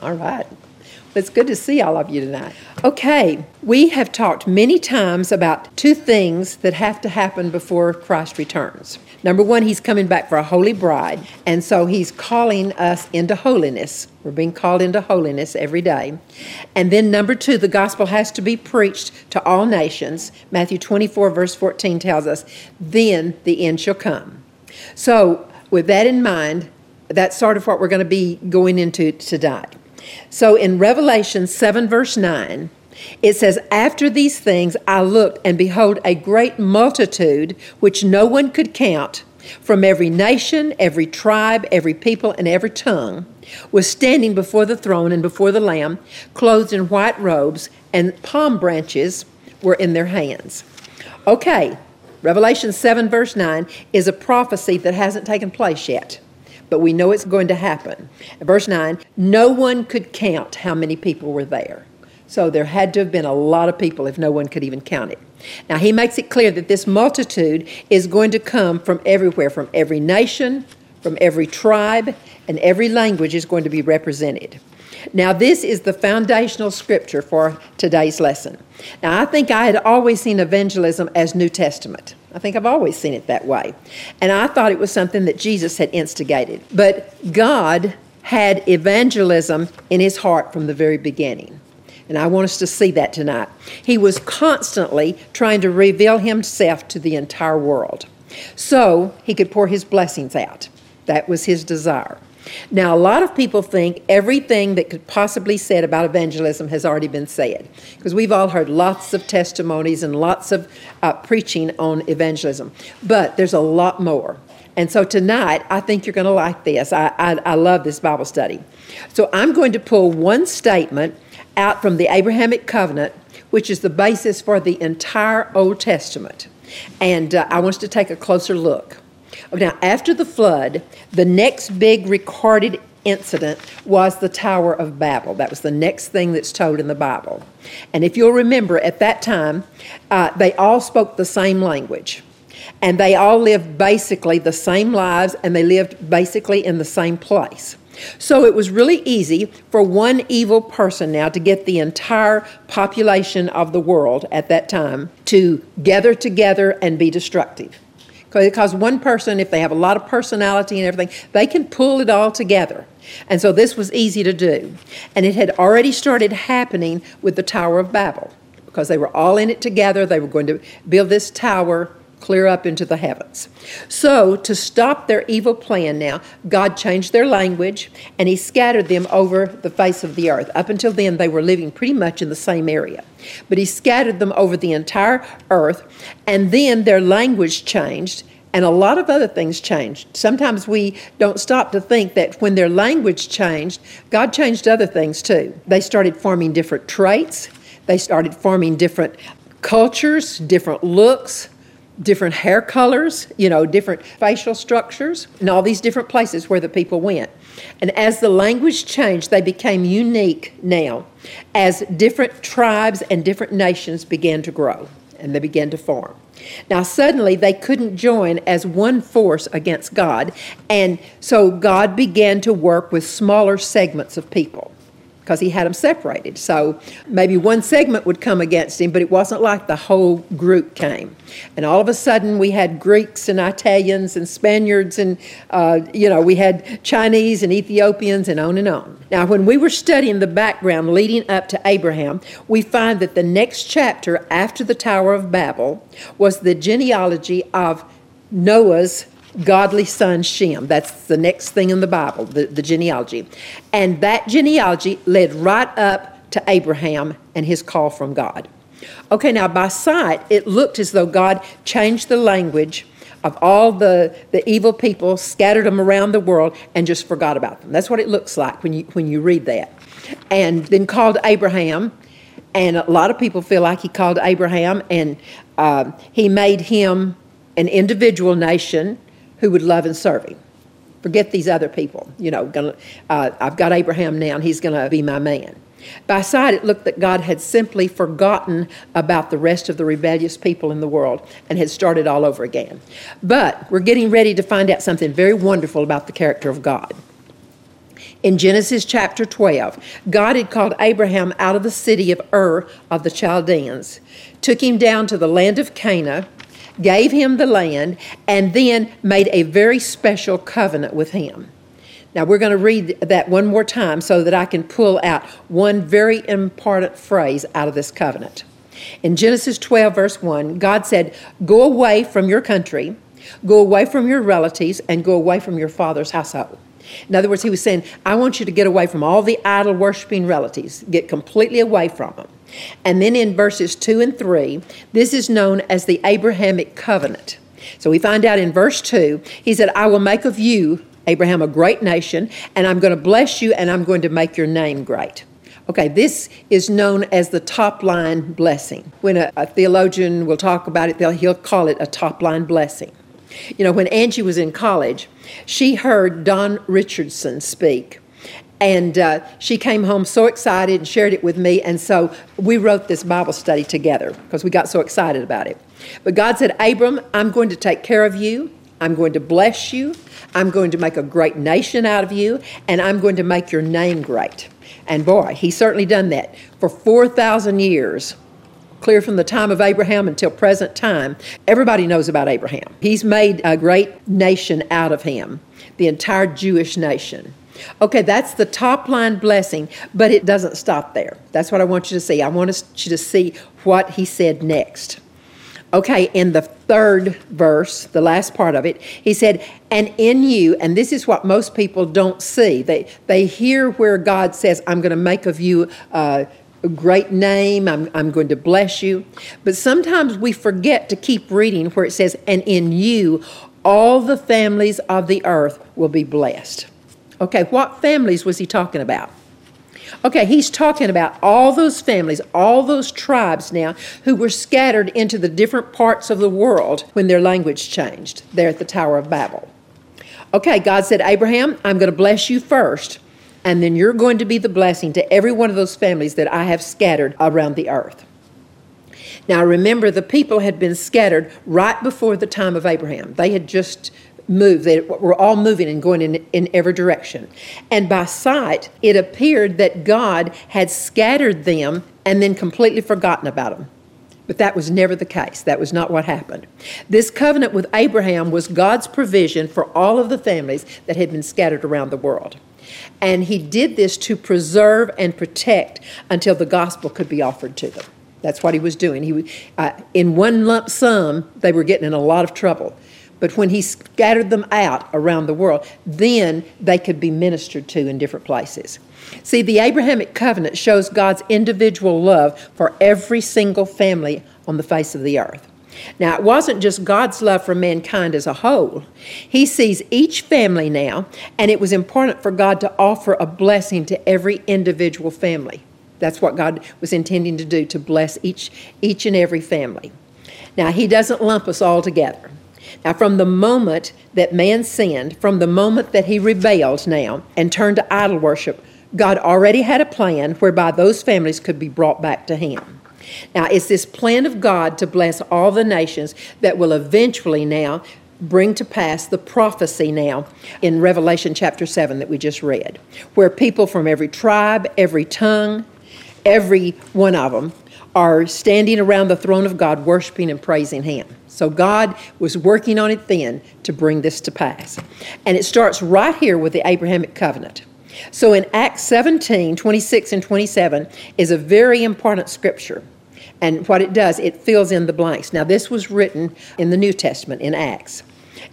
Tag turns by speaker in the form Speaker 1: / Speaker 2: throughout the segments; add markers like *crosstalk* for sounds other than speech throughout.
Speaker 1: All right. Well, It's good to see all of you tonight. Okay, we have talked many times about two things that have to happen before Christ returns. Number one, he's coming back for a holy bride, and so he's calling us into holiness. We're being called into holiness every day. And then number two, the gospel has to be preached to all nations. Matthew 24, verse 14 tells us, then the end shall come. So, with that in mind, that's sort of what we're going to be going into tonight. So in Revelation 7, verse 9, it says, After these things I looked, and behold, a great multitude which no one could count, from every nation, every tribe, every people, and every tongue, was standing before the throne and before the Lamb, clothed in white robes, and palm branches were in their hands. Okay, Revelation 7, verse 9 is a prophecy that hasn't taken place yet but we know it's going to happen. Verse 9 no one could count how many people were there. So there had to have been a lot of people if no one could even count it. Now he makes it clear that this multitude is going to come from everywhere, from every nation, from every tribe, and every language is going to be represented. Now, this is the foundational scripture for today's lesson. Now, I think I had always seen evangelism as New Testament. I think I've always seen it that way. And I thought it was something that Jesus had instigated. But God had evangelism in his heart from the very beginning. And I want us to see that tonight. He was constantly trying to reveal himself to the entire world so he could pour his blessings out. That was his desire. Now, a lot of people think everything that could possibly said about evangelism has already been said, because we've all heard lots of testimonies and lots of uh, preaching on evangelism. But there's a lot more. And so tonight, I think you're going to like this. I, I, I love this Bible study. So I'm going to pull one statement out from the Abrahamic covenant, which is the basis for the entire Old Testament. And uh, I want us to take a closer look. Now, after the flood, the next big recorded incident was the Tower of Babel. That was the next thing that's told in the Bible. And if you'll remember, at that time, uh, they all spoke the same language. And they all lived basically the same lives, and they lived basically in the same place. So it was really easy for one evil person now to get the entire population of the world at that time to gather together and be destructive. Because one person, if they have a lot of personality and everything, they can pull it all together. And so this was easy to do. And it had already started happening with the Tower of Babel because they were all in it together. They were going to build this tower clear up into the heavens. So, to stop their evil plan now, God changed their language and He scattered them over the face of the earth. Up until then, they were living pretty much in the same area. But He scattered them over the entire earth, and then their language changed. And a lot of other things changed. Sometimes we don't stop to think that when their language changed, God changed other things too. They started forming different traits, they started forming different cultures, different looks, different hair colors, you know, different facial structures, and all these different places where the people went. And as the language changed, they became unique now as different tribes and different nations began to grow and they began to form. Now, suddenly they couldn't join as one force against God, and so God began to work with smaller segments of people because he had them separated. So maybe one segment would come against him, but it wasn't like the whole group came. And all of a sudden, we had Greeks and Italians and Spaniards, and uh, you know, we had Chinese and Ethiopians, and on and on. Now, when we were studying the background leading up to Abraham, we find that the next chapter after the Tower of Babel was the genealogy of Noah's godly son Shem. That's the next thing in the Bible, the, the genealogy. And that genealogy led right up to Abraham and his call from God. Okay, now by sight, it looked as though God changed the language of all the, the evil people, scattered them around the world, and just forgot about them. That's what it looks like when you, when you read that. And then called Abraham, and a lot of people feel like he called Abraham, and uh, he made him an individual nation who would love and serve him. Forget these other people. You know, gonna, uh, I've got Abraham now, and he's going to be my man. By sight, it looked that God had simply forgotten about the rest of the rebellious people in the world and had started all over again. But we're getting ready to find out something very wonderful about the character of God. In Genesis chapter 12, God had called Abraham out of the city of Ur of the Chaldeans, took him down to the land of Canaan, gave him the land, and then made a very special covenant with him. Now, we're going to read that one more time so that I can pull out one very important phrase out of this covenant. In Genesis 12, verse 1, God said, Go away from your country, go away from your relatives, and go away from your father's household. In other words, he was saying, I want you to get away from all the idol worshiping relatives, get completely away from them. And then in verses 2 and 3, this is known as the Abrahamic covenant. So we find out in verse 2, he said, I will make of you, Abraham, a great nation, and I'm going to bless you, and I'm going to make your name great. Okay, this is known as the top line blessing. When a, a theologian will talk about it, he'll call it a top line blessing. You know, when Angie was in college, she heard Don Richardson speak. And uh, she came home so excited and shared it with me. And so we wrote this Bible study together because we got so excited about it. But God said, Abram, I'm going to take care of you. I'm going to bless you. I'm going to make a great nation out of you. And I'm going to make your name great. And boy, he's certainly done that. For 4,000 years, clear from the time of Abraham until present time, everybody knows about Abraham. He's made a great nation out of him, the entire Jewish nation. Okay, that's the top line blessing, but it doesn't stop there. That's what I want you to see. I want you to see what he said next. Okay, in the third verse, the last part of it, he said, And in you, and this is what most people don't see. They, they hear where God says, I'm going to make of you uh, a great name, I'm, I'm going to bless you. But sometimes we forget to keep reading where it says, And in you, all the families of the earth will be blessed. Okay, what families was he talking about? Okay, he's talking about all those families, all those tribes now who were scattered into the different parts of the world when their language changed there at the Tower of Babel. Okay, God said, Abraham, I'm going to bless you first, and then you're going to be the blessing to every one of those families that I have scattered around the earth. Now remember, the people had been scattered right before the time of Abraham. They had just moved, They were all moving and going in, in every direction. And by sight, it appeared that God had scattered them and then completely forgotten about them. But that was never the case. That was not what happened. This covenant with Abraham was God's provision for all of the families that had been scattered around the world. And he did this to preserve and protect until the gospel could be offered to them. That's what he was doing. He, uh, in one lump sum, they were getting in a lot of trouble. But when he scattered them out around the world, then they could be ministered to in different places. See, the Abrahamic covenant shows God's individual love for every single family on the face of the earth. Now, it wasn't just God's love for mankind as a whole. He sees each family now, and it was important for God to offer a blessing to every individual family. That's what God was intending to do, to bless each, each and every family. Now, He doesn't lump us all together. Now, from the moment that man sinned, from the moment that he rebelled now and turned to idol worship, God already had a plan whereby those families could be brought back to him. Now, it's this plan of God to bless all the nations that will eventually now bring to pass the prophecy now in Revelation chapter 7 that we just read, where people from every tribe, every tongue, every one of them are standing around the throne of God, worshiping and praising Him. So God was working on it then to bring this to pass. And it starts right here with the Abrahamic covenant. So in Acts 17, 26 and 27 is a very important scripture. And what it does, it fills in the blanks. Now, this was written in the New Testament in Acts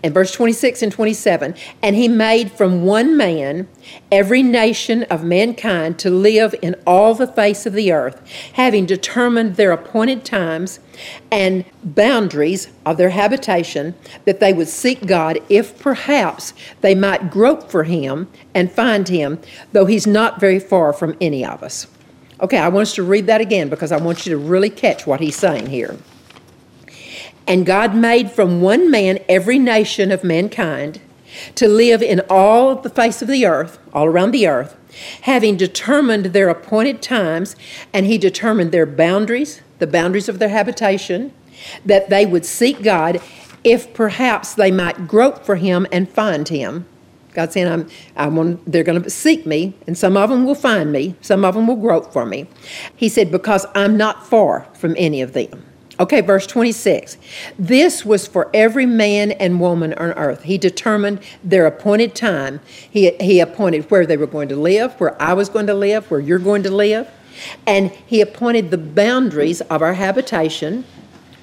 Speaker 1: and verse 26 and 27 and he made from one man every nation of mankind to live in all the face of the earth having determined their appointed times and boundaries of their habitation that they would seek god if perhaps they might grope for him and find him though he's not very far from any of us okay i want us to read that again because i want you to really catch what he's saying here and God made from one man every nation of mankind to live in all the face of the earth, all around the earth, having determined their appointed times, and He determined their boundaries, the boundaries of their habitation, that they would seek God if perhaps they might grope for Him and find Him. God saying, I'm, I they're going to seek me, and some of them will find me, some of them will grope for me. He said, because I'm not far from any of them. Okay, verse 26. This was for every man and woman on earth. He determined their appointed time. He, he appointed where they were going to live, where I was going to live, where you're going to live. And he appointed the boundaries of our habitation,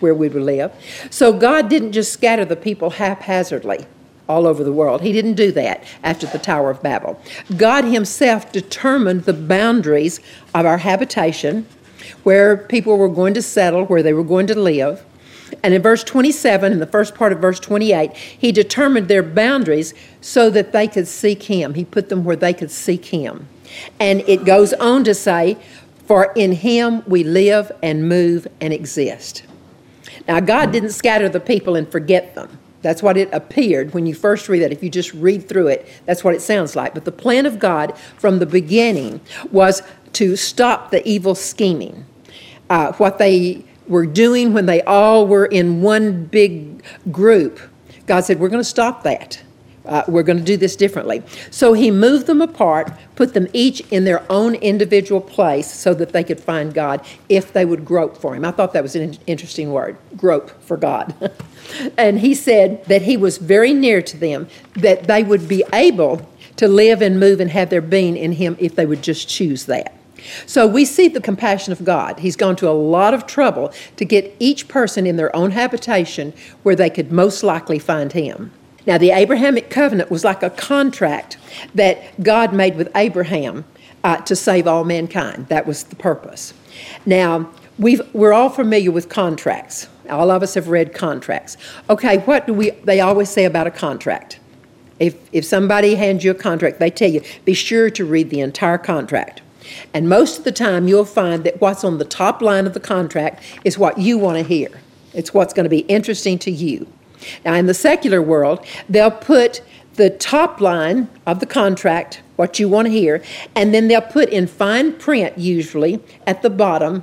Speaker 1: where we would live. So God didn't just scatter the people haphazardly all over the world. He didn't do that after the Tower of Babel. God Himself determined the boundaries of our habitation, where people were going to settle, where they were going to live. And in verse 27, in the first part of verse 28, He determined their boundaries so that they could seek Him. He put them where they could seek Him. And it goes on to say, For in Him we live and move and exist. Now, God didn't scatter the people and forget them. That's what it appeared when you first read that. If you just read through it, that's what it sounds like. But the plan of God from the beginning was to stop the evil scheming. Uh, what they were doing when they all were in one big group, God said, We're going to stop that. Uh, we're going to do this differently. So he moved them apart, put them each in their own individual place so that they could find God if they would grope for him. I thought that was an interesting word grope for God. *laughs* and he said that he was very near to them, that they would be able to live and move and have their being in him if they would just choose that. So we see the compassion of God. He's gone to a lot of trouble to get each person in their own habitation where they could most likely find him. Now, the Abrahamic covenant was like a contract that God made with Abraham uh, to save all mankind. That was the purpose. Now, we are all familiar with contracts. All of us have read contracts. Okay, what do we? They always say about a contract. If if somebody hands you a contract, they tell you be sure to read the entire contract. And most of the time, you'll find that what's on the top line of the contract is what you want to hear. It's what's going to be interesting to you. Now, in the secular world, they'll put the top line of the contract, what you want to hear, and then they'll put in fine print, usually, at the bottom,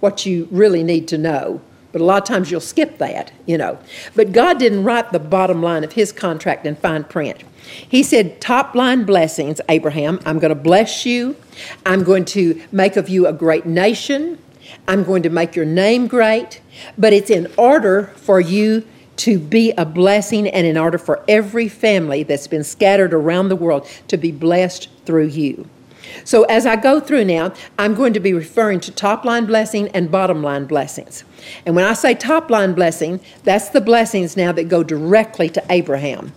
Speaker 1: what you really need to know. But a lot of times you'll skip that, you know. But God didn't write the bottom line of his contract in fine print. He said, Top line blessings, Abraham, I'm going to bless you. I'm going to make of you a great nation. I'm going to make your name great. But it's in order for you to be a blessing and in order for every family that's been scattered around the world to be blessed through you. So, as I go through now, I'm going to be referring to top line blessing and bottom line blessings. And when I say top line blessing, that's the blessings now that go directly to Abraham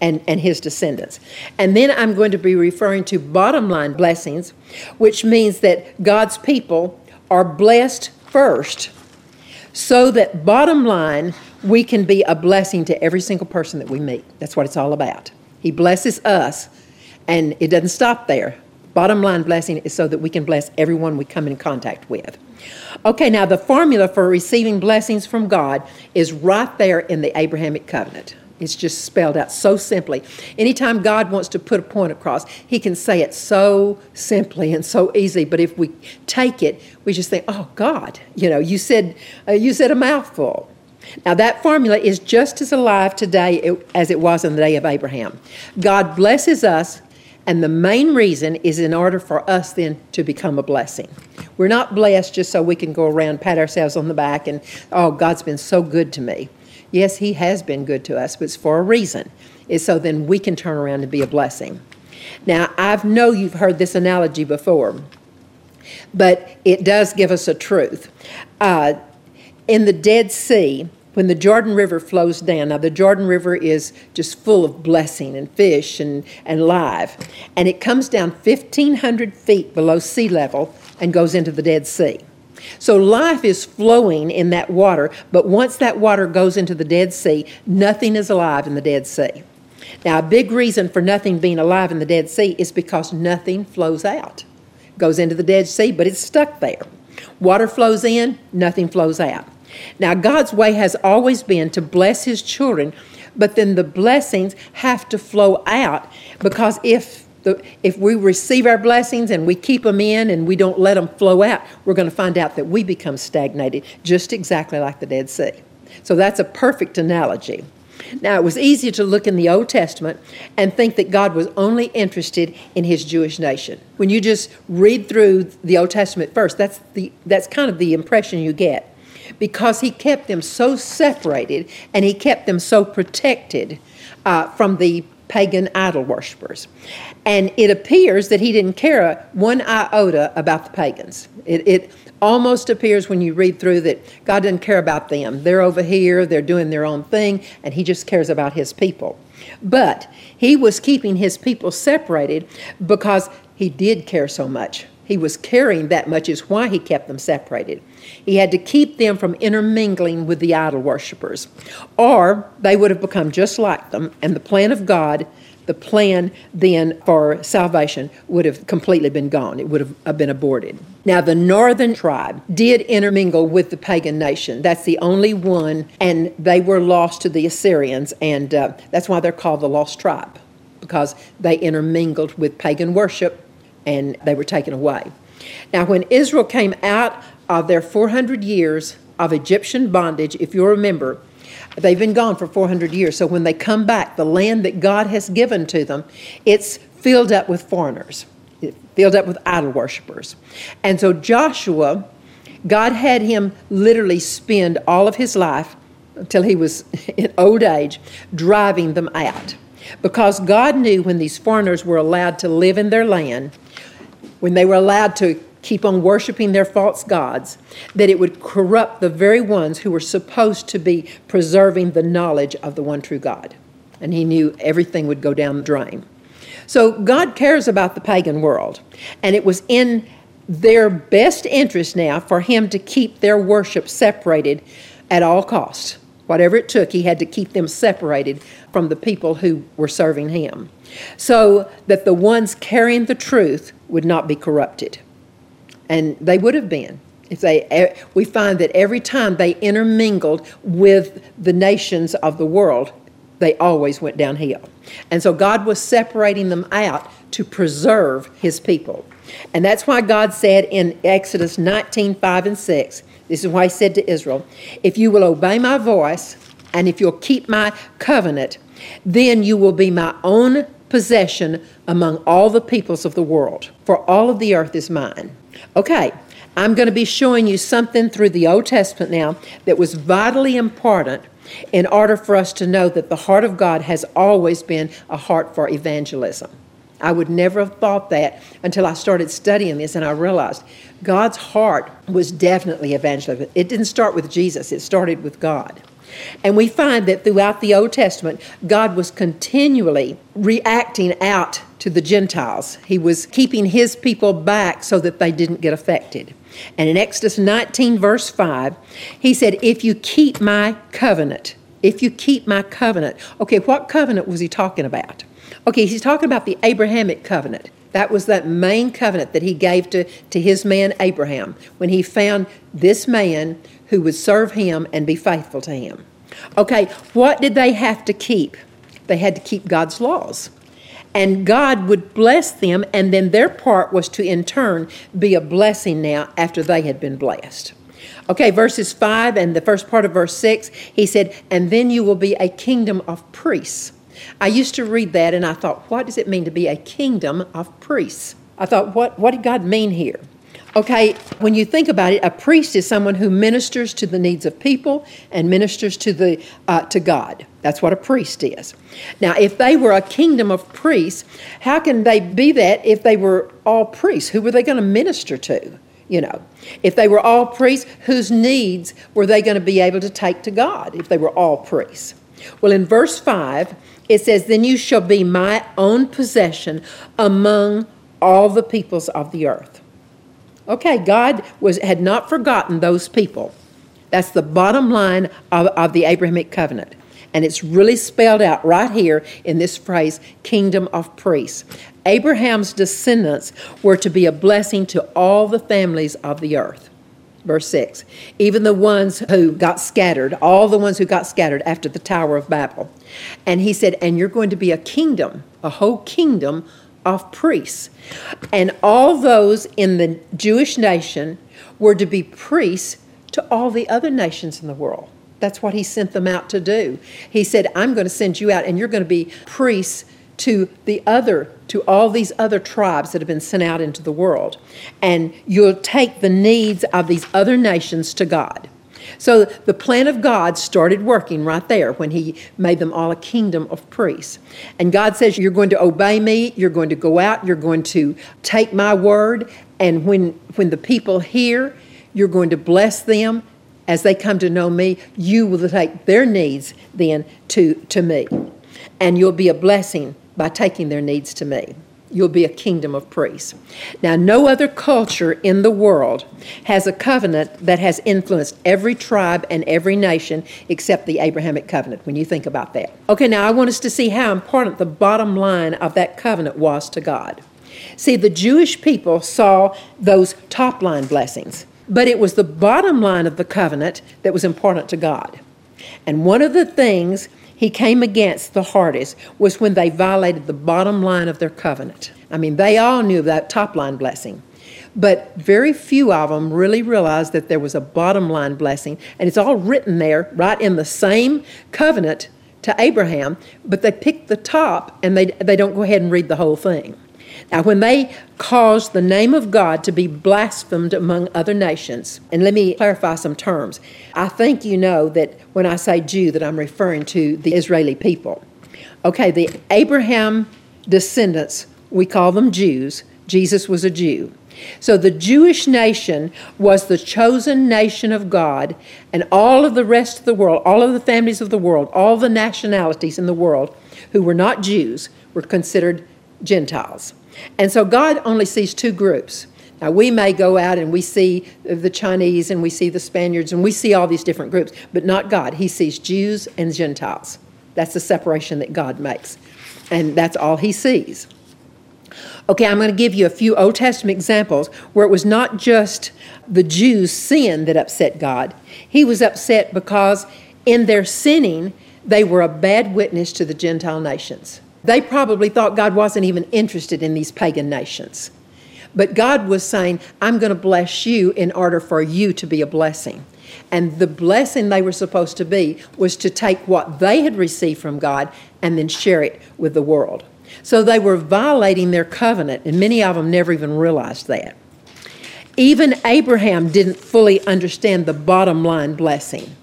Speaker 1: and, and his descendants. And then I'm going to be referring to bottom line blessings, which means that God's people are blessed first, so that bottom line we can be a blessing to every single person that we meet. That's what it's all about. He blesses us, and it doesn't stop there. Bottom line blessing is so that we can bless everyone we come in contact with. Okay, now the formula for receiving blessings from God is right there in the Abrahamic covenant. It's just spelled out so simply. Anytime God wants to put a point across, He can say it so simply and so easy. But if we take it, we just think, "Oh God, you know, you said uh, you said a mouthful." Now, that formula is just as alive today as it was in the day of Abraham. God blesses us, and the main reason is in order for us then to become a blessing. We're not blessed just so we can go around, pat ourselves on the back, and, oh, God's been so good to me. Yes, He has been good to us, but it's for a reason. It's so then we can turn around and be a blessing. Now, I know you've heard this analogy before, but it does give us a truth. Uh, in the Dead Sea, when the Jordan River flows down, now the Jordan River is just full of blessing and fish and, and life, and it comes down 1,500 feet below sea level and goes into the Dead Sea. So life is flowing in that water, but once that water goes into the Dead Sea, nothing is alive in the Dead Sea. Now, a big reason for nothing being alive in the Dead Sea is because nothing flows out. Goes into the Dead Sea, but it's stuck there. Water flows in, nothing flows out. Now, God's way has always been to bless His children, but then the blessings have to flow out because if the, if we receive our blessings and we keep them in and we don't let them flow out, we're going to find out that we become stagnated, just exactly like the Dead Sea. So that's a perfect analogy. Now, it was easy to look in the Old Testament and think that God was only interested in his Jewish nation. When you just read through the Old Testament first, that's, the, that's kind of the impression you get. Because he kept them so separated and he kept them so protected uh, from the pagan idol worshippers. And it appears that he didn't care one iota about the pagans. It, it almost appears when you read through that God doesn't care about them. They're over here, they're doing their own thing, and he just cares about his people. But he was keeping his people separated because he did care so much. He was caring that much, is why he kept them separated. He had to keep them from intermingling with the idol worshippers, or they would have become just like them, and the plan of God the plan then for salvation would have completely been gone. It would have been aborted. Now, the northern tribe did intermingle with the pagan nation. That's the only one, and they were lost to the Assyrians, and uh, that's why they're called the lost tribe, because they intermingled with pagan worship and they were taken away. Now, when Israel came out of their 400 years of Egyptian bondage, if you remember, They've been gone for 400 years. So when they come back, the land that God has given to them, it's filled up with foreigners, filled up with idol worshippers. And so Joshua, God had him literally spend all of his life until he was *laughs* in old age driving them out. Because God knew when these foreigners were allowed to live in their land, when they were allowed to keep on worshiping their false gods, that it would corrupt the very ones who were supposed to be preserving the knowledge of the one true God. And he knew everything would go down the drain. So God cares about the pagan world, and it was in their best interest now for him to keep their worship separated at all costs. Whatever it took, he had to keep them separated from the people who were serving him so that the ones carrying the truth would not be corrupted. And they would have been if they we find that every time they intermingled with the nations of the world they always went downhill. And so god was separating them out to preserve his people. And that's why god said in exodus 19 5 and 6 this is why he said to israel if you will obey my voice and if you'll keep my covenant then you will be my own possession among all the peoples of the world for all of the earth is mine Okay, I'm going to be showing you something through the Old Testament now that was vitally important in order for us to know that the heart of God has always been a heart for evangelism. I would never have thought that until I started studying this and I realized God's heart was definitely evangelism. It didn't start with Jesus, it started with God. And we find that throughout the Old Testament, God was continually reacting out to the Gentiles. He was keeping his people back so that they didn't get affected. And in Exodus 19, verse 5, he said, If you keep my covenant, if you keep my covenant. Okay, what covenant was he talking about? Okay, he's talking about the Abrahamic covenant. That was that main covenant that he gave to, to his man Abraham when he found this man who would serve him and be faithful to him. Okay, what did they have to keep? They had to keep God's laws and God would bless them, and then their part was to in turn be a blessing now after they had been blessed. Okay, verses 5 and the first part of verse 6, he said, And then you will be a kingdom of priests. I used to read that and I thought, what does it mean to be a kingdom of priests? I thought, what, what did God mean here? Okay, when you think about it, a priest is someone who ministers to the needs of people and ministers to the uh, to God. That's what a priest is. Now, if they were a kingdom of priests, how can they be that if they were all priests? Who were they going to minister to? You know, if they were all priests, whose needs were they going to be able to take to God if they were all priests? Well, in verse 5, it says, Then you shall be my own possession among all the peoples of the earth. Okay, God was, had not forgotten those people. That's the bottom line of, of the Abrahamic covenant. And it's really spelled out right here in this phrase, kingdom of priests. Abraham's descendants were to be a blessing to all the families of the earth. Verse 6 even the ones who got scattered, all the ones who got scattered after the Tower of Babel. And he said, And you're going to be a kingdom, a whole kingdom of priests. And all those in the Jewish nation were to be priests to all the other nations in the world. That's what he sent them out to do. He said, I'm going to send you out and you're going to be priests to the other to all these other tribes that have been sent out into the world and you'll take the needs of these other nations to God. So the plan of God started working right there when he made them all a kingdom of priests. And God says you're going to obey me, you're going to go out, you're going to take my word and when when the people hear, you're going to bless them as they come to know me, you will take their needs then to, to me. And you'll be a blessing by taking their needs to me. You'll be a kingdom of priests. Now, no other culture in the world has a covenant that has influenced every tribe and every nation except the Abrahamic covenant, when you think about that. Okay, now I want us to see how important the bottom line of that covenant was to God. See, the Jewish people saw those top line blessings. But it was the bottom line of the covenant that was important to God. And one of the things he came against the hardest was when they violated the bottom line of their covenant. I mean, they all knew that top line blessing. But very few of them really realized that there was a bottom line blessing. And it's all written there, right in the same covenant to Abraham, but they pick the top and they, they don't go ahead and read the whole thing. Now, when they caused the name of God to be blasphemed among other nations, and let me clarify some terms. I think you know that when I say Jew, that I'm referring to the Israeli people. Okay, the Abraham descendants, we call them Jews. Jesus was a Jew. So the Jewish nation was the chosen nation of God, and all of the rest of the world, all of the families of the world, all the nationalities in the world who were not Jews were considered Gentiles. And so God only sees two groups. Now, we may go out and we see the Chinese and we see the Spaniards and we see all these different groups, but not God. He sees Jews and Gentiles. That's the separation that God makes. And that's all he sees. Okay, I'm going to give you a few Old Testament examples where it was not just the Jews' sin that upset God. He was upset because in their sinning, they were a bad witness to the Gentile nations. They probably thought God wasn't even interested in these pagan nations. But God was saying, I'm going to bless you in order for you to be a blessing. And the blessing they were supposed to be was to take what they had received from God and then share it with the world. So they were violating their covenant, and many of them never even realized that. Even Abraham didn't fully understand the bottom line blessing.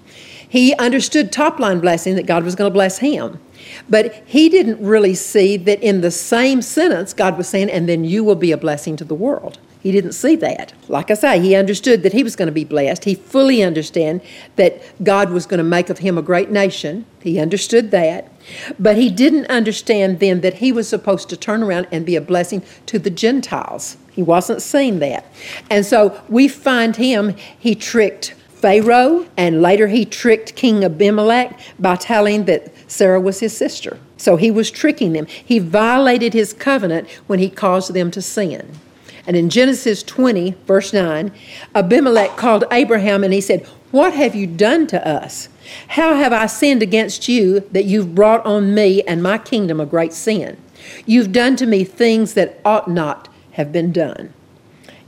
Speaker 1: He understood top line blessing that God was going to bless him. But he didn't really see that in the same sentence, God was saying, and then you will be a blessing to the world. He didn't see that. Like I say, he understood that he was going to be blessed. He fully understood that God was going to make of him a great nation. He understood that. But he didn't understand then that he was supposed to turn around and be a blessing to the Gentiles. He wasn't seeing that. And so we find him, he tricked Pharaoh, and later he tricked King Abimelech by telling that Sarah was his sister. So he was tricking them. He violated his covenant when he caused them to sin. And in Genesis 20, verse 9, Abimelech called Abraham and he said, What have you done to us? How have I sinned against you that you've brought on me and my kingdom a great sin? You've done to me things that ought not have been done.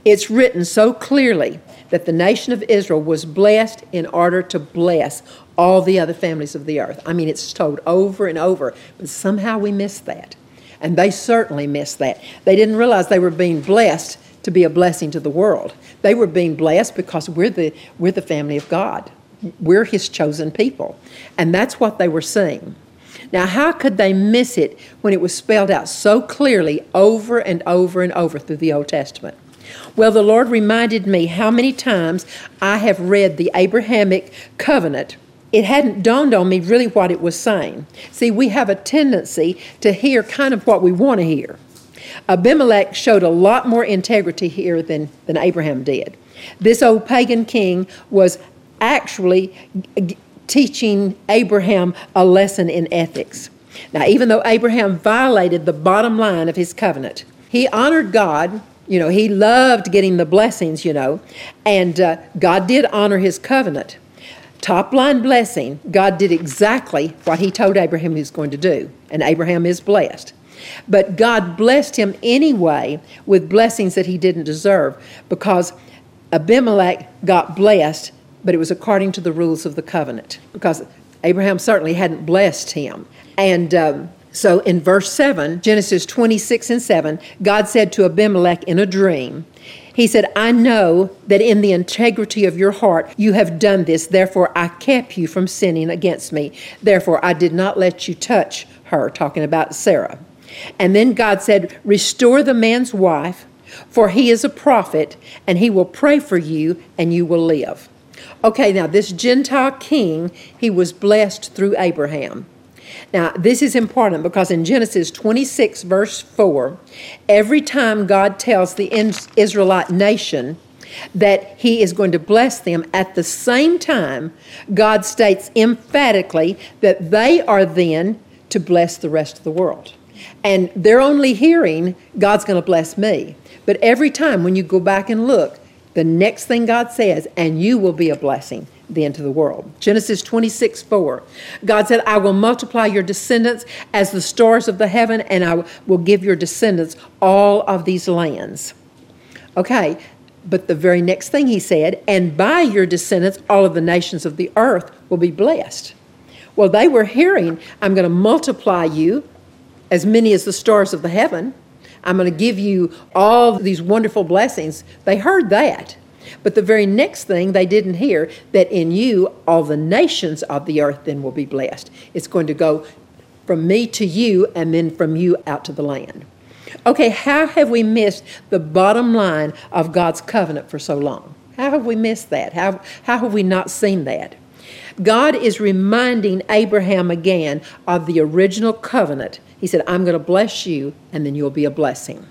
Speaker 1: It's written so clearly that the nation of Israel was blessed in order to bless all the other families of the earth. I mean, it's told over and over, but somehow we missed that. And they certainly missed that. They didn't realize they were being blessed to be a blessing to the world. They were being blessed because we're the, we're the family of God. We're His chosen people. And that's what they were seeing. Now, how could they miss it when it was spelled out so clearly over and over and over through the Old Testament? Well, the Lord reminded me how many times I have read the Abrahamic covenant. It hadn't dawned on me really what it was saying. See, we have a tendency to hear kind of what we want to hear. Abimelech showed a lot more integrity here than, than Abraham did. This old pagan king was actually teaching Abraham a lesson in ethics. Now, even though Abraham violated the bottom line of his covenant, he honored God you know, he loved getting the blessings, you know, and uh, God did honor his covenant. Top line blessing, God did exactly what he told Abraham he was going to do, and Abraham is blessed. But God blessed him anyway with blessings that he didn't deserve because Abimelech got blessed but it was according to the rules of the covenant because Abraham certainly hadn't blessed him. And um, so in verse 7, Genesis 26 and 7, God said to Abimelech in a dream, He said, I know that in the integrity of your heart you have done this, therefore I kept you from sinning against me. Therefore I did not let you touch her, talking about Sarah. And then God said, Restore the man's wife, for he is a prophet, and he will pray for you, and you will live. Okay, now this Gentile king, he was blessed through Abraham. Now, this is important because in Genesis 26, verse 4, every time God tells the Israelite nation that He is going to bless them, at the same time, God states emphatically that they are then to bless the rest of the world. And they're only hearing, God's going to bless me. But every time when you go back and look, the next thing God says, and you will be a blessing then to the world. Genesis 26, 4. God said, I will multiply your descendants as the stars of the heaven, and I will give your descendants all of these lands. Okay, but the very next thing he said, and by your descendants, all of the nations of the earth will be blessed. Well, they were hearing, I'm going to multiply you as many as the stars of the heaven. I'm going to give you all these wonderful blessings. They heard that. But the very next thing they didn't hear that in you all the nations of the earth then will be blessed. It's going to go from me to you and then from you out to the land. Okay, how have we missed the bottom line of God's covenant for so long? How have we missed that? How, how have we not seen that? God is reminding Abraham again of the original covenant he said, I'm going to bless you, and then you'll be a blessing.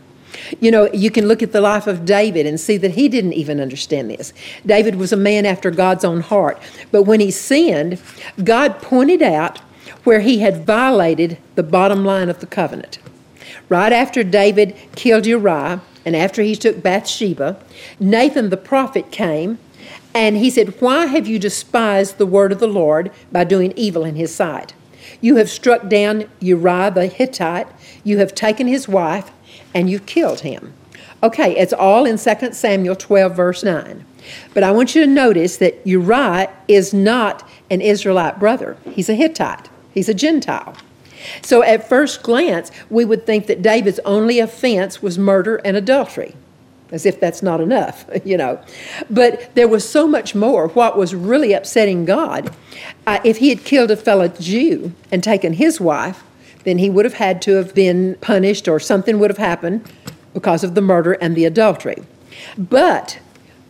Speaker 1: You know, you can look at the life of David and see that he didn't even understand this. David was a man after God's own heart. But when he sinned, God pointed out where he had violated the bottom line of the covenant. Right after David killed Uriah and after he took Bathsheba, Nathan the prophet came and he said, Why have you despised the word of the Lord by doing evil in his sight? You have struck down Uriah the Hittite, you have taken his wife, and you've killed him. Okay, it's all in 2 Samuel 12, verse 9. But I want you to notice that Uriah is not an Israelite brother, he's a Hittite, he's a Gentile. So at first glance, we would think that David's only offense was murder and adultery as if that's not enough, *laughs* you know. But there was so much more. What was really upsetting God, uh, if he had killed a fellow Jew and taken his wife, then he would have had to have been punished or something would have happened because of the murder and the adultery. But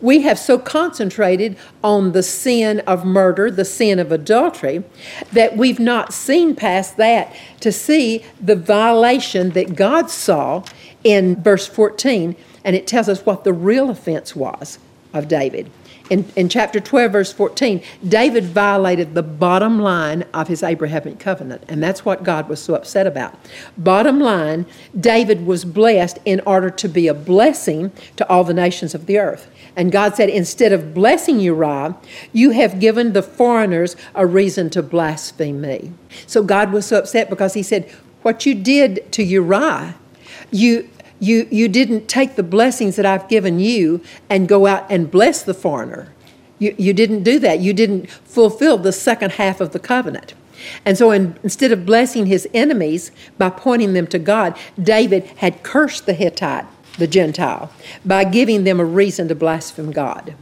Speaker 1: we have so concentrated on the sin of murder, the sin of adultery, that we've not seen past that to see the violation that God saw in verse 14 and it tells us what the real offense was of David. In, in chapter 12, verse 14, David violated the bottom line of his Abrahamic covenant, and that's what God was so upset about. Bottom line, David was blessed in order to be a blessing to all the nations of the earth. And God said, instead of blessing Uriah, you have given the foreigners a reason to blaspheme me. So God was so upset because he said, What you did to Uriah, you you, you didn't take the blessings that I've given you and go out and bless the foreigner. You, you didn't do that. You didn't fulfill the second half of the covenant. And so in, instead of blessing his enemies by pointing them to God, David had cursed the Hittite, the Gentile, by giving them a reason to blaspheme God.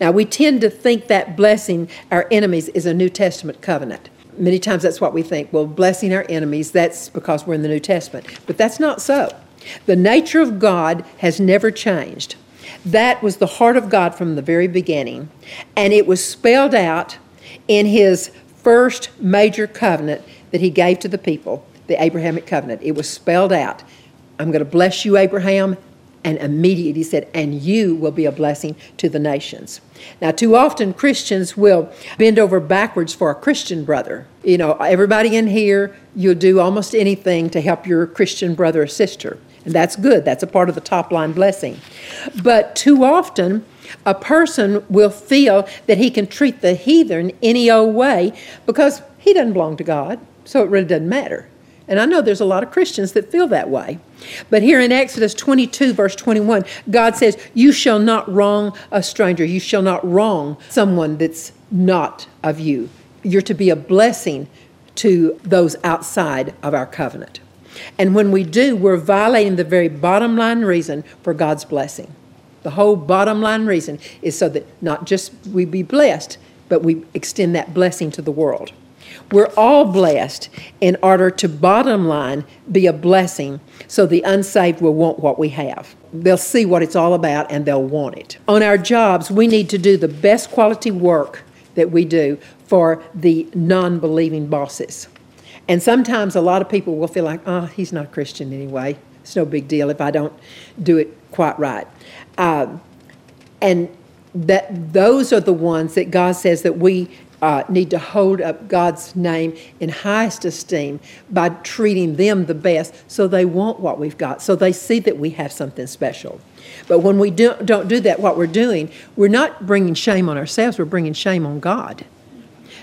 Speaker 1: Now, we tend to think that blessing our enemies is a New Testament covenant. Many times that's what we think. Well, blessing our enemies, that's because we're in the New Testament. But that's not so. The nature of God has never changed. That was the heart of God from the very beginning, and it was spelled out in his first major covenant that he gave to the people, the Abrahamic covenant. It was spelled out. I'm going to bless you, Abraham. And immediately he said, and you will be a blessing to the nations. Now, too often Christians will bend over backwards for a Christian brother. You know, everybody in here, you'll do almost anything to help your Christian brother or sister. And that's good. That's a part of the top line blessing. But too often, a person will feel that he can treat the heathen any old way because he doesn't belong to God. So it really doesn't matter. And I know there's a lot of Christians that feel that way. But here in Exodus 22, verse 21, God says, You shall not wrong a stranger. You shall not wrong someone that's not of you. You're to be a blessing to those outside of our covenant. And when we do, we're violating the very bottom line reason for God's blessing. The whole bottom line reason is so that not just we be blessed, but we extend that blessing to the world. We're all blessed in order to, bottom line, be a blessing so the unsaved will want what we have. They'll see what it's all about and they'll want it. On our jobs, we need to do the best quality work that we do for the non believing bosses. And sometimes a lot of people will feel like, oh, he's not Christian anyway. It's no big deal if I don't do it quite right. Uh, and that those are the ones that God says that we uh, need to hold up God's name in highest esteem by treating them the best so they want what we've got, so they see that we have something special. But when we do, don't do that, what we're doing, we're not bringing shame on ourselves, we're bringing shame on God.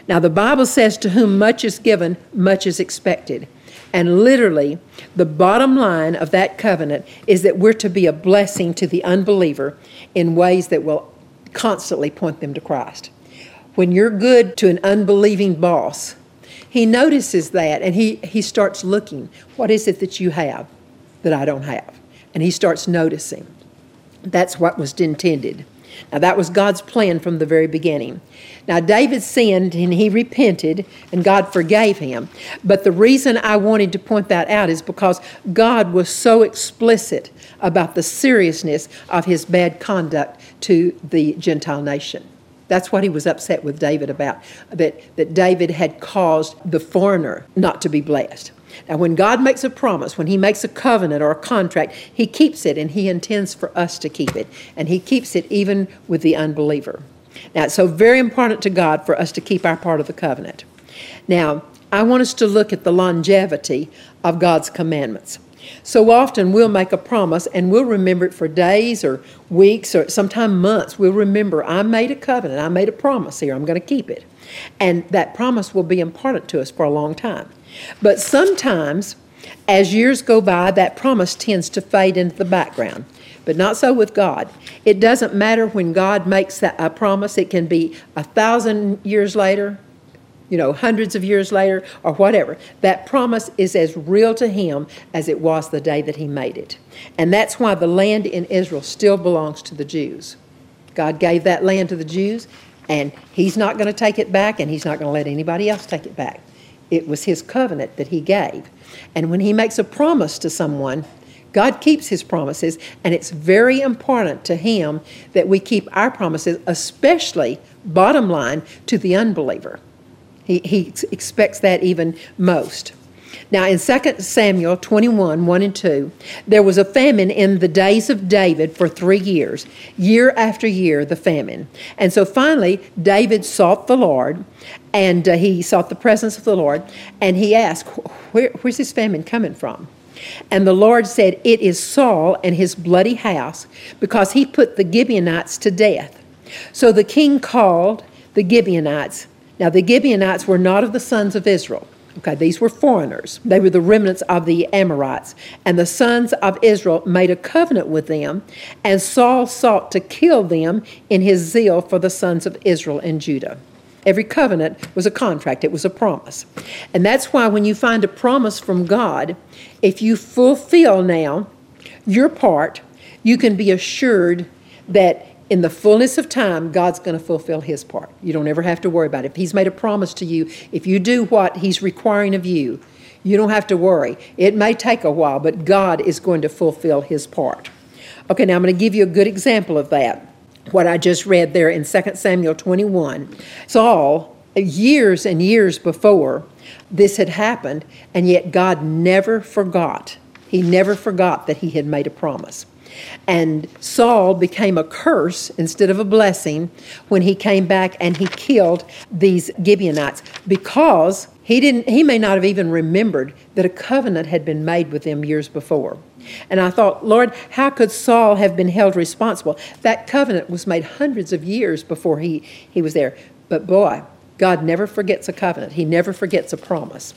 Speaker 1: Now, the Bible says, To whom much is given, much is expected. And literally, the bottom line of that covenant is that we're to be a blessing to the unbeliever in ways that will constantly point them to Christ. When you're good to an unbelieving boss, he notices that and he, he starts looking. What is it that you have that I don't have? And he starts noticing. That's what was intended. Now, that was God's plan from the very beginning. Now, David sinned and he repented, and God forgave him. But the reason I wanted to point that out is because God was so explicit about the seriousness of his bad conduct to the Gentile nation. That's what he was upset with David about, that, that David had caused the foreigner not to be blessed. Now, when God makes a promise, when He makes a covenant or a contract, He keeps it and He intends for us to keep it. And He keeps it even with the unbeliever. Now, it's so very important to God for us to keep our part of the covenant. Now, I want us to look at the longevity of God's commandments. So often we'll make a promise and we'll remember it for days or weeks or sometimes months. We'll remember, I made a covenant, I made a promise here, I'm going to keep it. And that promise will be important to us for a long time. But sometimes, as years go by, that promise tends to fade into the background. But not so with God. It doesn't matter when God makes that a promise, it can be a thousand years later, you know, hundreds of years later, or whatever. That promise is as real to him as it was the day that he made it. And that's why the land in Israel still belongs to the Jews. God gave that land to the Jews, and he's not going to take it back, and he's not going to let anybody else take it back. It was his covenant that he gave. And when he makes a promise to someone, God keeps his promises, and it's very important to him that we keep our promises, especially, bottom line, to the unbeliever. He, he expects that even most. Now, in 2 Samuel 21 1 and 2, there was a famine in the days of David for three years, year after year, the famine. And so finally, David sought the Lord, and uh, he sought the presence of the Lord, and he asked, Where, Where's this famine coming from? And the Lord said, It is Saul and his bloody house, because he put the Gibeonites to death. So the king called the Gibeonites. Now, the Gibeonites were not of the sons of Israel. Okay, these were foreigners. They were the remnants of the Amorites. And the sons of Israel made a covenant with them, and Saul sought to kill them in his zeal for the sons of Israel and Judah. Every covenant was a contract, it was a promise. And that's why when you find a promise from God, if you fulfill now your part, you can be assured that in the fullness of time, God's going to fulfill his part. You don't ever have to worry about it. If he's made a promise to you, if you do what he's requiring of you, you don't have to worry. It may take a while, but God is going to fulfill his part. Okay, now I'm going to give you a good example of that. What I just read there in 2 Samuel 21. Saul, years and years before this had happened, and yet God never forgot. He never forgot that he had made a promise. And Saul became a curse instead of a blessing when he came back and he killed these Gibeonites because he didn't he may not have even remembered that a covenant had been made with them years before. And I thought, Lord, how could Saul have been held responsible? That covenant was made hundreds of years before he, he was there. But boy, God never forgets a covenant, He never forgets a promise.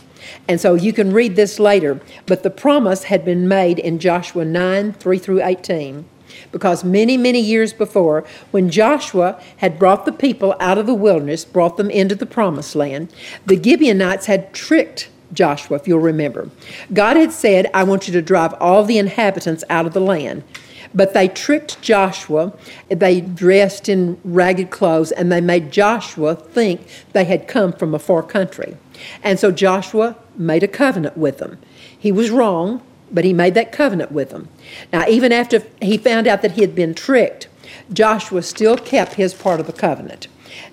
Speaker 1: And so you can read this later, but the promise had been made in Joshua 9 3 through 18. Because many, many years before, when Joshua had brought the people out of the wilderness, brought them into the promised land, the Gibeonites had tricked Joshua, if you'll remember. God had said, I want you to drive all the inhabitants out of the land. But they tricked Joshua. They dressed in ragged clothes and they made Joshua think they had come from a far country. And so Joshua made a covenant with them. He was wrong, but he made that covenant with them. Now, even after he found out that he had been tricked, Joshua still kept his part of the covenant.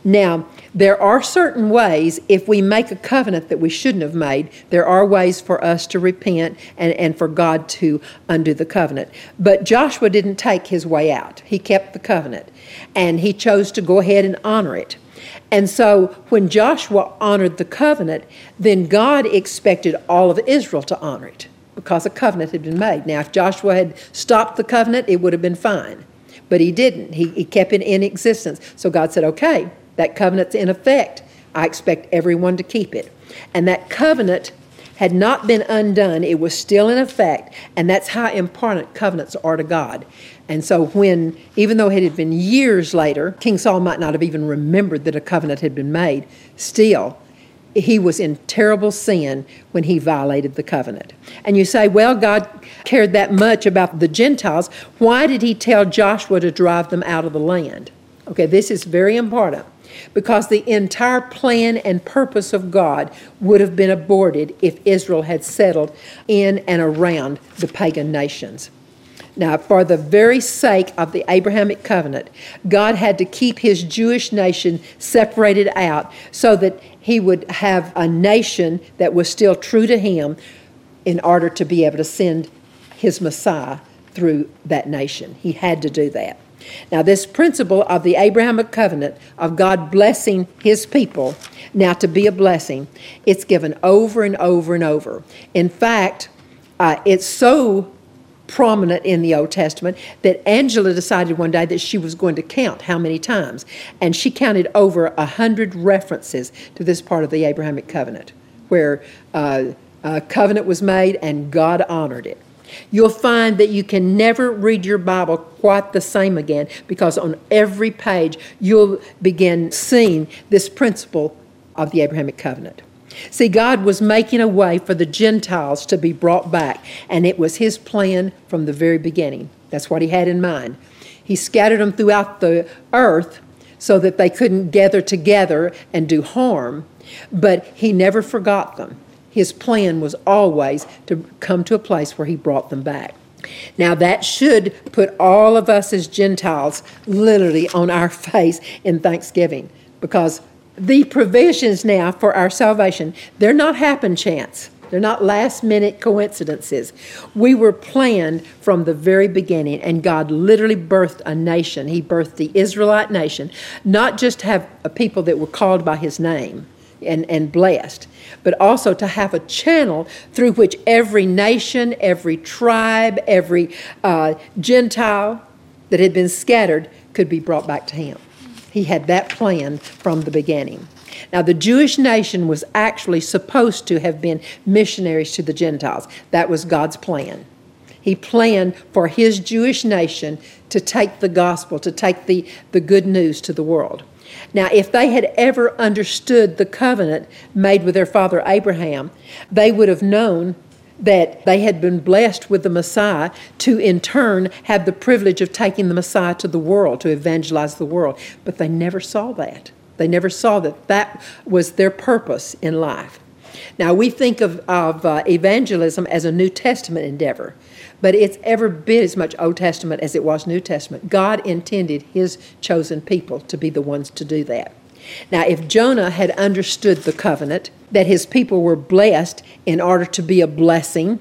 Speaker 1: Now, there are certain ways, if we make a covenant that we shouldn't have made, there are ways for us to repent and, and for God to undo the covenant. But Joshua didn't take his way out, he kept the covenant, and he chose to go ahead and honor it. And so when Joshua honored the covenant, then God expected all of Israel to honor it because a covenant had been made. Now, if Joshua had stopped the covenant, it would have been fine. But he didn't. He, he kept it in existence. So God said, okay, that covenant's in effect. I expect everyone to keep it. And that covenant had not been undone, it was still in effect. And that's how important covenants are to God. And so, when, even though it had been years later, King Saul might not have even remembered that a covenant had been made, still, he was in terrible sin when he violated the covenant. And you say, well, God cared that much about the Gentiles. Why did he tell Joshua to drive them out of the land? Okay, this is very important because the entire plan and purpose of God would have been aborted if Israel had settled in and around the pagan nations. Now, for the very sake of the Abrahamic covenant, God had to keep his Jewish nation separated out so that he would have a nation that was still true to him in order to be able to send his Messiah through that nation. He had to do that. Now, this principle of the Abrahamic covenant of God blessing his people, now to be a blessing, it's given over and over and over. In fact, uh, it's so prominent in the Old Testament that Angela decided one day that she was going to count how many times. And she counted over a hundred references to this part of the Abrahamic covenant, where uh, a covenant was made and God honored it. You'll find that you can never read your Bible quite the same again because on every page you'll begin seeing this principle of the Abrahamic covenant. See, God was making a way for the Gentiles to be brought back, and it was His plan from the very beginning. That's what He had in mind. He scattered them throughout the earth so that they couldn't gather together and do harm, but He never forgot them. His plan was always to come to a place where He brought them back. Now, that should put all of us as Gentiles literally on our *laughs* face in thanksgiving because the provisions now for our salvation, they're not happen chance. They're not last minute coincidences. We were planned from the very beginning, and God literally birthed a nation. He birthed the Israelite nation, not just have a people that were called by His name and, and blessed, but also to have a channel through which every nation, every tribe, every uh, Gentile that had been scattered could be brought back to Him. He had that plan from the beginning. Now, the Jewish nation was actually supposed to have been missionaries to the Gentiles. That was God's plan. He planned for his Jewish nation to take the gospel, to take the, the good news to the world. Now, if they had ever understood the covenant made with their father Abraham, they would have known that they had been blessed with the Messiah to in turn have the privilege of taking the Messiah to the world, to evangelize the world. But they never saw that. They never saw that that was their purpose in life. Now, we think of, of uh, evangelism as a New Testament endeavor, but it's ever been as much Old Testament as it was New Testament. God intended His chosen people to be the ones to do that. Now, if Jonah had understood the covenant, that his people were blessed in order to be a blessing,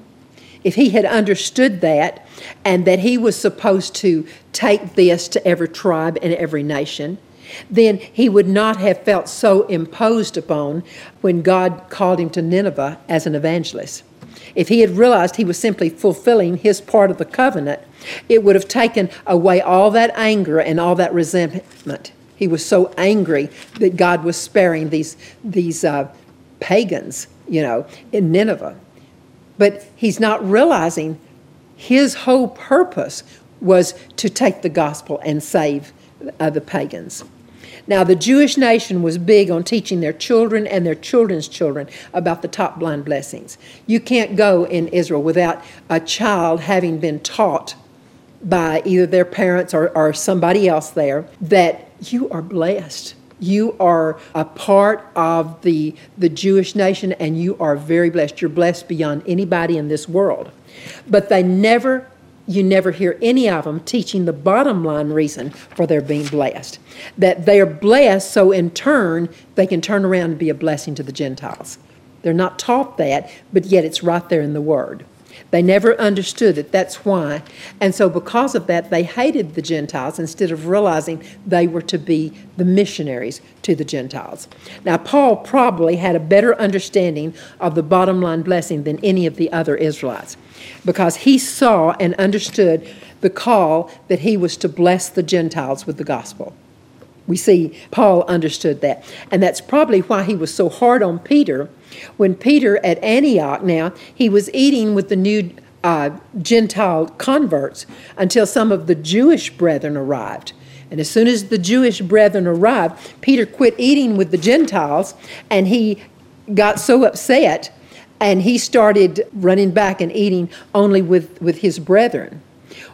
Speaker 1: if he had understood that and that he was supposed to take this to every tribe and every nation, then he would not have felt so imposed upon when God called him to Nineveh as an evangelist. If he had realized he was simply fulfilling his part of the covenant, it would have taken away all that anger and all that resentment He was so angry that God was sparing these, these uh, pagans, you know, in Nineveh. But he's not realizing his whole purpose was to take the gospel and save uh, the pagans. Now, the Jewish nation was big on teaching their children and their children's children about the top line blessings. You can't go in Israel without a child having been taught by either their parents or, or somebody else there that you are blessed. You are a part of the, the Jewish nation and you are very blessed. You're blessed beyond anybody in this world. But they never you never hear any of them teaching the bottom line reason for their being blessed. That they are blessed so in turn they can turn around and be a blessing to the Gentiles. They're not taught that, but yet it's right there in the Word. They never understood it. That's why. And so, because of that, they hated the Gentiles instead of realizing they were to be the missionaries to the Gentiles. Now, Paul probably had a better understanding of the bottom line blessing than any of the other Israelites because he saw and understood the call that he was to bless the Gentiles with the gospel. We see Paul understood that. And that's probably why he was so hard on Peter. When Peter at Antioch now, he was eating with the new uh, Gentile converts until some of the Jewish brethren arrived. And as soon as the Jewish brethren arrived, Peter quit eating with the Gentiles and he got so upset and he started running back and eating only with, with his brethren.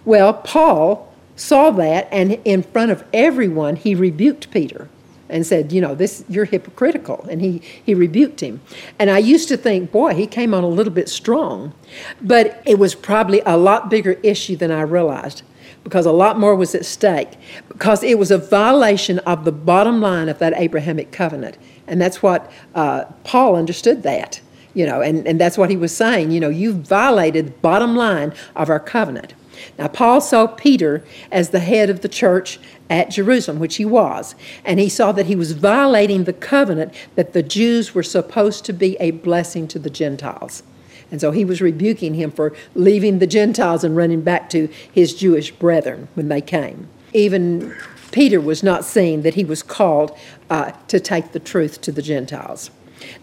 Speaker 1: Well, Paul saw that, and in front of everyone, he rebuked Peter and said, You know, this you're hypocritical. And he, he rebuked him. And I used to think, boy, he came on a little bit strong. But it was probably a lot bigger issue than I realized because a lot more was at stake. Because it was a violation of the bottom line of that Abrahamic covenant. And that's what uh, Paul understood that you know, and, and that's what he was saying. You know, you've violated the bottom line of our covenant. Now, Paul saw Peter as the head of the church at Jerusalem, which he was, and he saw that he was violating the covenant that the Jews were supposed to be a blessing to the Gentiles. And so he was rebuking him for leaving the Gentiles and running back to his Jewish brethren when they came. Even Peter was not seeing that he was called uh, to take the truth to the Gentiles.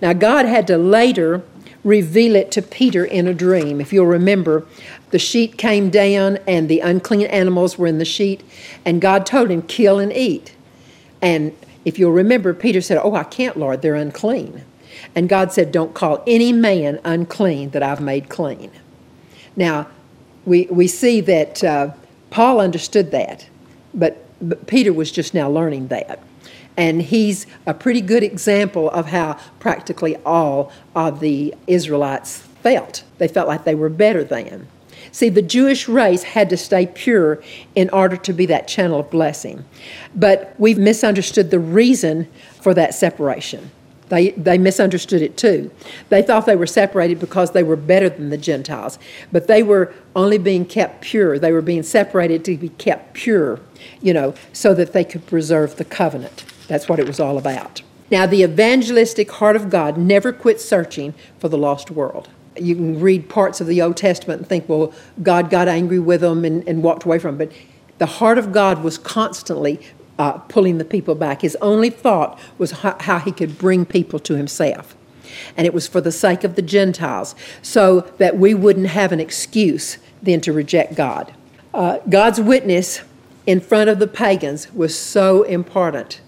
Speaker 1: Now, God had to later reveal it to Peter in a dream. If you'll remember, the sheet came down and the unclean animals were in the sheet, and God told him, Kill and eat. And if you'll remember, Peter said, Oh, I can't, Lord, they're unclean. And God said, Don't call any man unclean that I've made clean. Now, we, we see that uh, Paul understood that, but, but Peter was just now learning that. And he's a pretty good example of how practically all of the Israelites felt. They felt like they were better than. See, the Jewish race had to stay pure in order to be that channel of blessing. But we've misunderstood the reason for that separation. They, they misunderstood it too. They thought they were separated because they were better than the Gentiles, but they were only being kept pure. They were being separated to be kept pure, you know, so that they could preserve the covenant. That's what it was all about. Now, the evangelistic heart of God never quit searching for the lost world. You can read parts of the Old Testament and think, well, God got angry with them and, and walked away from them. But the heart of God was constantly uh, pulling the people back. His only thought was how, how he could bring people to himself. And it was for the sake of the Gentiles, so that we wouldn't have an excuse then to reject God. Uh, God's witness in front of the pagans was so important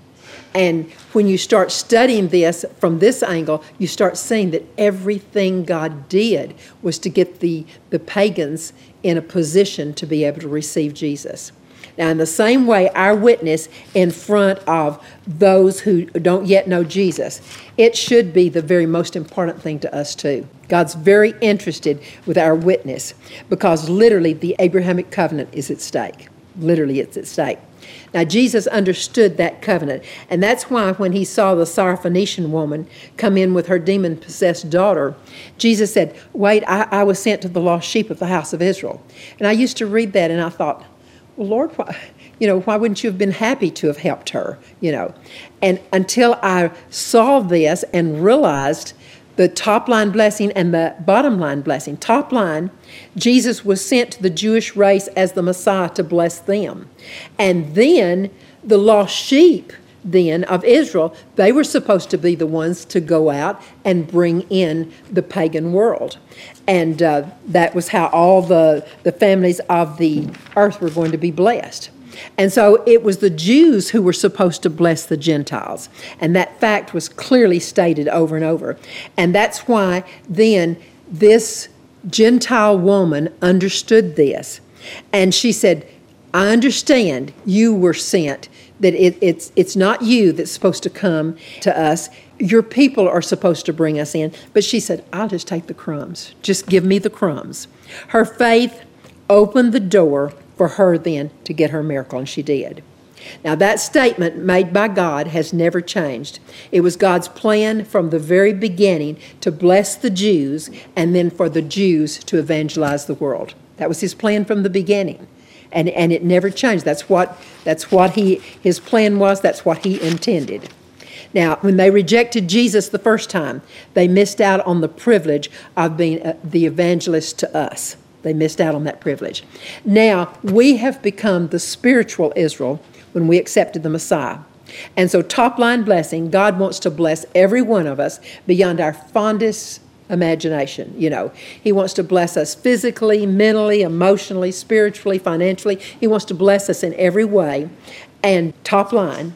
Speaker 1: and when you start studying this from this angle, you start seeing that everything God did was to get the, the pagans in a position to be able to receive Jesus. Now, in the same way, our witness in front of those who don't yet know Jesus, it should be the very most important thing to us, too. God's very interested with our witness because literally the Abrahamic covenant is at stake. Literally, it's at stake. Now, Jesus understood that covenant, and that's why when he saw the Syrophoenician woman come in with her demon possessed daughter, Jesus said, Wait, I, I, was sent to the lost sheep of the house of Israel. And I used to read that and I thought, Well, Lord, why, you know, why wouldn't you have been happy to have helped her? You know, and until I saw this and realized the top line blessing and the bottom line blessing. Top line, Jesus was sent to the Jewish race as the Messiah to bless them. And then the lost sheep then of Israel, they were supposed to be the ones to go out and bring in the pagan world. And uh, that was how all the, the families of the earth were going to be blessed. And so it was the Jews who were supposed to bless the Gentiles. And that fact was clearly stated over and over. And that's why then this Gentile woman understood this. And she said, I understand you were sent, that it, it's, it's not you that's supposed to come to us. Your people are supposed to bring us in. But she said, I'll just take the crumbs. Just give me the crumbs. Her faith opened the door for her then to get her miracle, and she did. Now, that statement made by God has never changed. It was God's plan from the very beginning to bless the Jews and then for the Jews to evangelize the world. That was his plan from the beginning. And, and it never changed. That's what, that's what he, his plan was, that's what he intended. Now, when they rejected Jesus the first time, they missed out on the privilege of being uh, the evangelist to us. They missed out on that privilege. Now, we have become the spiritual Israel when we accepted the Messiah. And so, top line blessing, God wants to bless every one of us beyond our fondest imagination. You know, He wants to bless us physically, mentally, emotionally, spiritually, financially. He wants to bless us in every way. And top line,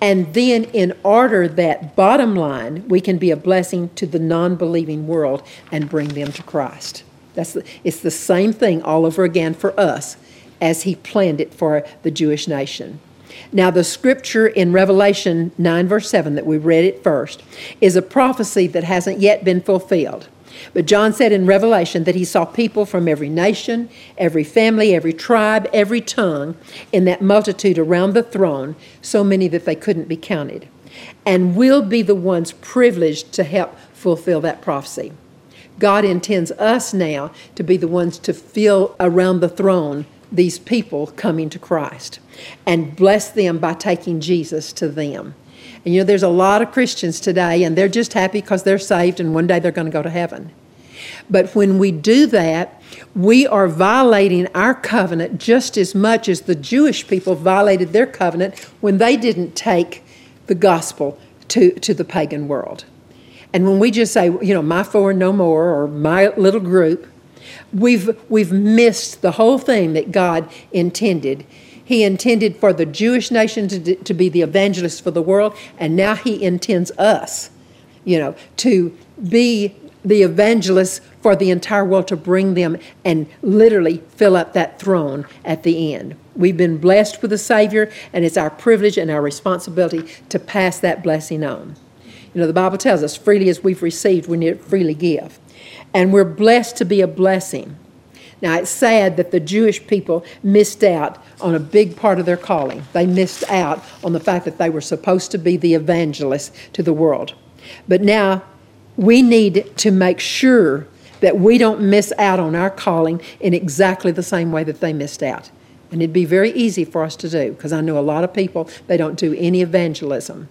Speaker 1: and then, in order that bottom line, we can be a blessing to the non believing world and bring them to Christ. That's the, it's the same thing all over again for us as he planned it for the Jewish nation. Now, the scripture in Revelation 9, verse 7, that we read it first, is a prophecy that hasn't yet been fulfilled. But John said in Revelation that he saw people from every nation, every family, every tribe, every tongue in that multitude around the throne, so many that they couldn't be counted. And we'll be the ones privileged to help fulfill that prophecy. God intends us now to be the ones to fill around the throne these people coming to Christ and bless them by taking Jesus to them. And you know, there's a lot of Christians today, and they're just happy because they're saved and one day they're going to go to heaven. But when we do that, we are violating our covenant just as much as the Jewish people violated their covenant when they didn't take the gospel to, to the pagan world. And when we just say, you know, my four no more or my little group, we've, we've missed the whole thing that God intended. He intended for the Jewish nation to, to be the evangelists for the world, and now He intends us, you know, to be the evangelists for the entire world to bring them and literally fill up that throne at the end. We've been blessed with a Savior, and it's our privilege and our responsibility to pass that blessing on. You know, the Bible tells us freely as we've received, we need freely give. And we're blessed to be a blessing. Now, it's sad that the Jewish people missed out on a big part of their calling. They missed out on the fact that they were supposed to be the evangelists to the world. But now we need to make sure that we don't miss out on our calling in exactly the same way that they missed out. And it'd be very easy for us to do because I know a lot of people, they don't do any evangelism.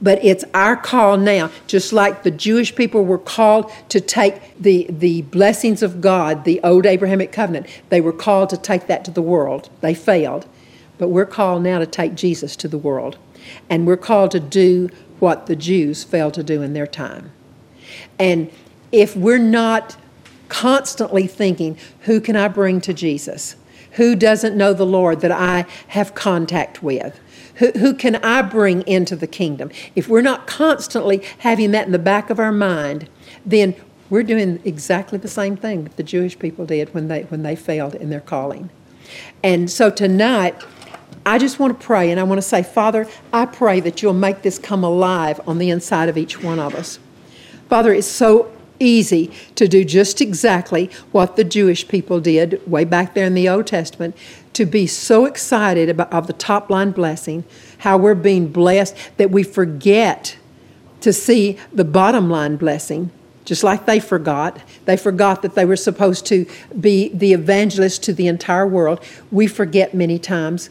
Speaker 1: But it's our call now, just like the Jewish people were called to take the, the blessings of God, the old Abrahamic covenant, they were called to take that to the world. They failed. But we're called now to take Jesus to the world. And we're called to do what the Jews failed to do in their time. And if we're not constantly thinking, who can I bring to Jesus? Who doesn't know the Lord that I have contact with? Who, who can I bring into the kingdom? If we're not constantly having that in the back of our mind, then we're doing exactly the same thing that the Jewish people did when they, when they failed in their calling. And so tonight, I just want to pray and I want to say, Father, I pray that you'll make this come alive on the inside of each one of us. Father, it's so easy to do just exactly what the Jewish people did way back there in the Old Testament to be so excited about of the top line blessing, how we're being blessed that we forget to see the bottom line blessing. Just like they forgot. They forgot that they were supposed to be the evangelist to the entire world. We forget many times.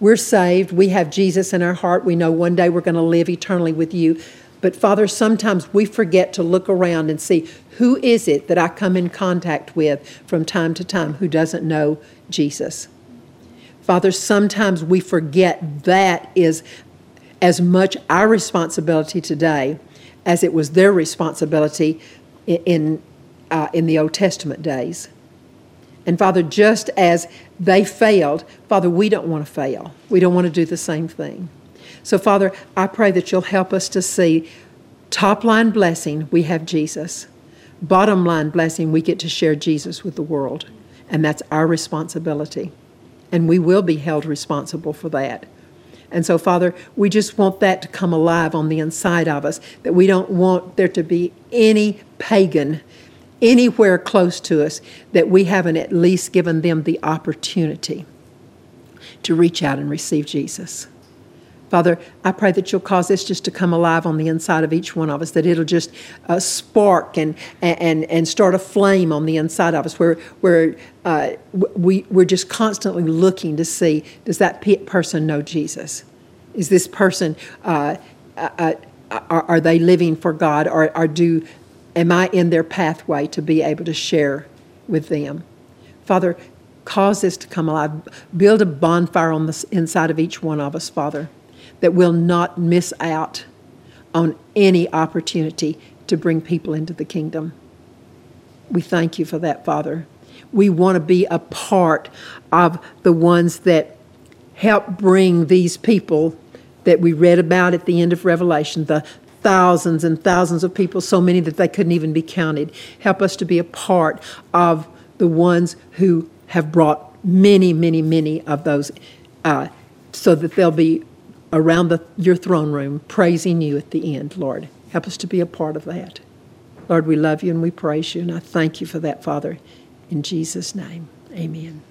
Speaker 1: We're saved. We have Jesus in our heart. We know one day we're going to live eternally with you. But Father, sometimes we forget to look around and see who is it that I come in contact with from time to time who doesn't know Jesus. Father, sometimes we forget that is as much our responsibility today as it was their responsibility in, in, uh, in the Old Testament days. And Father, just as they failed, Father, we don't want to fail. We don't want to do the same thing. So, Father, I pray that you'll help us to see top line blessing, we have Jesus. Bottom line blessing, we get to share Jesus with the world. And that's our responsibility. And we will be held responsible for that. And so, Father, we just want that to come alive on the inside of us, that we don't want there to be any pagan anywhere close to us that we haven't at least given them the opportunity to reach out and receive Jesus. Father, I pray that you'll cause this just to come alive on the inside of each one of us, that it'll just uh, spark and, and, and start a flame on the inside of us where, where uh, we, we're just constantly looking to see does that person know Jesus? Is this person, uh, uh, uh, are, are, they living for God or, or do, am I in their pathway to be able to share with them? Father, cause this to come alive. Build a bonfire on the inside of each one of us, Father that we'll not miss out on any opportunity to bring people into the kingdom. We thank you for that, Father. We want to be a part of the ones that help bring these people that we read about at the end of Revelation, the thousands and thousands of people, so many that they couldn't even be counted. Help us to be a part of the ones who have brought many, many, many of those uh, so that they'll be around the, your throne room praising you at the end, Lord. Help us to be a part of that. Lord, we love you and we praise you, and I thank you for that, Father. In Jesus' name, amen.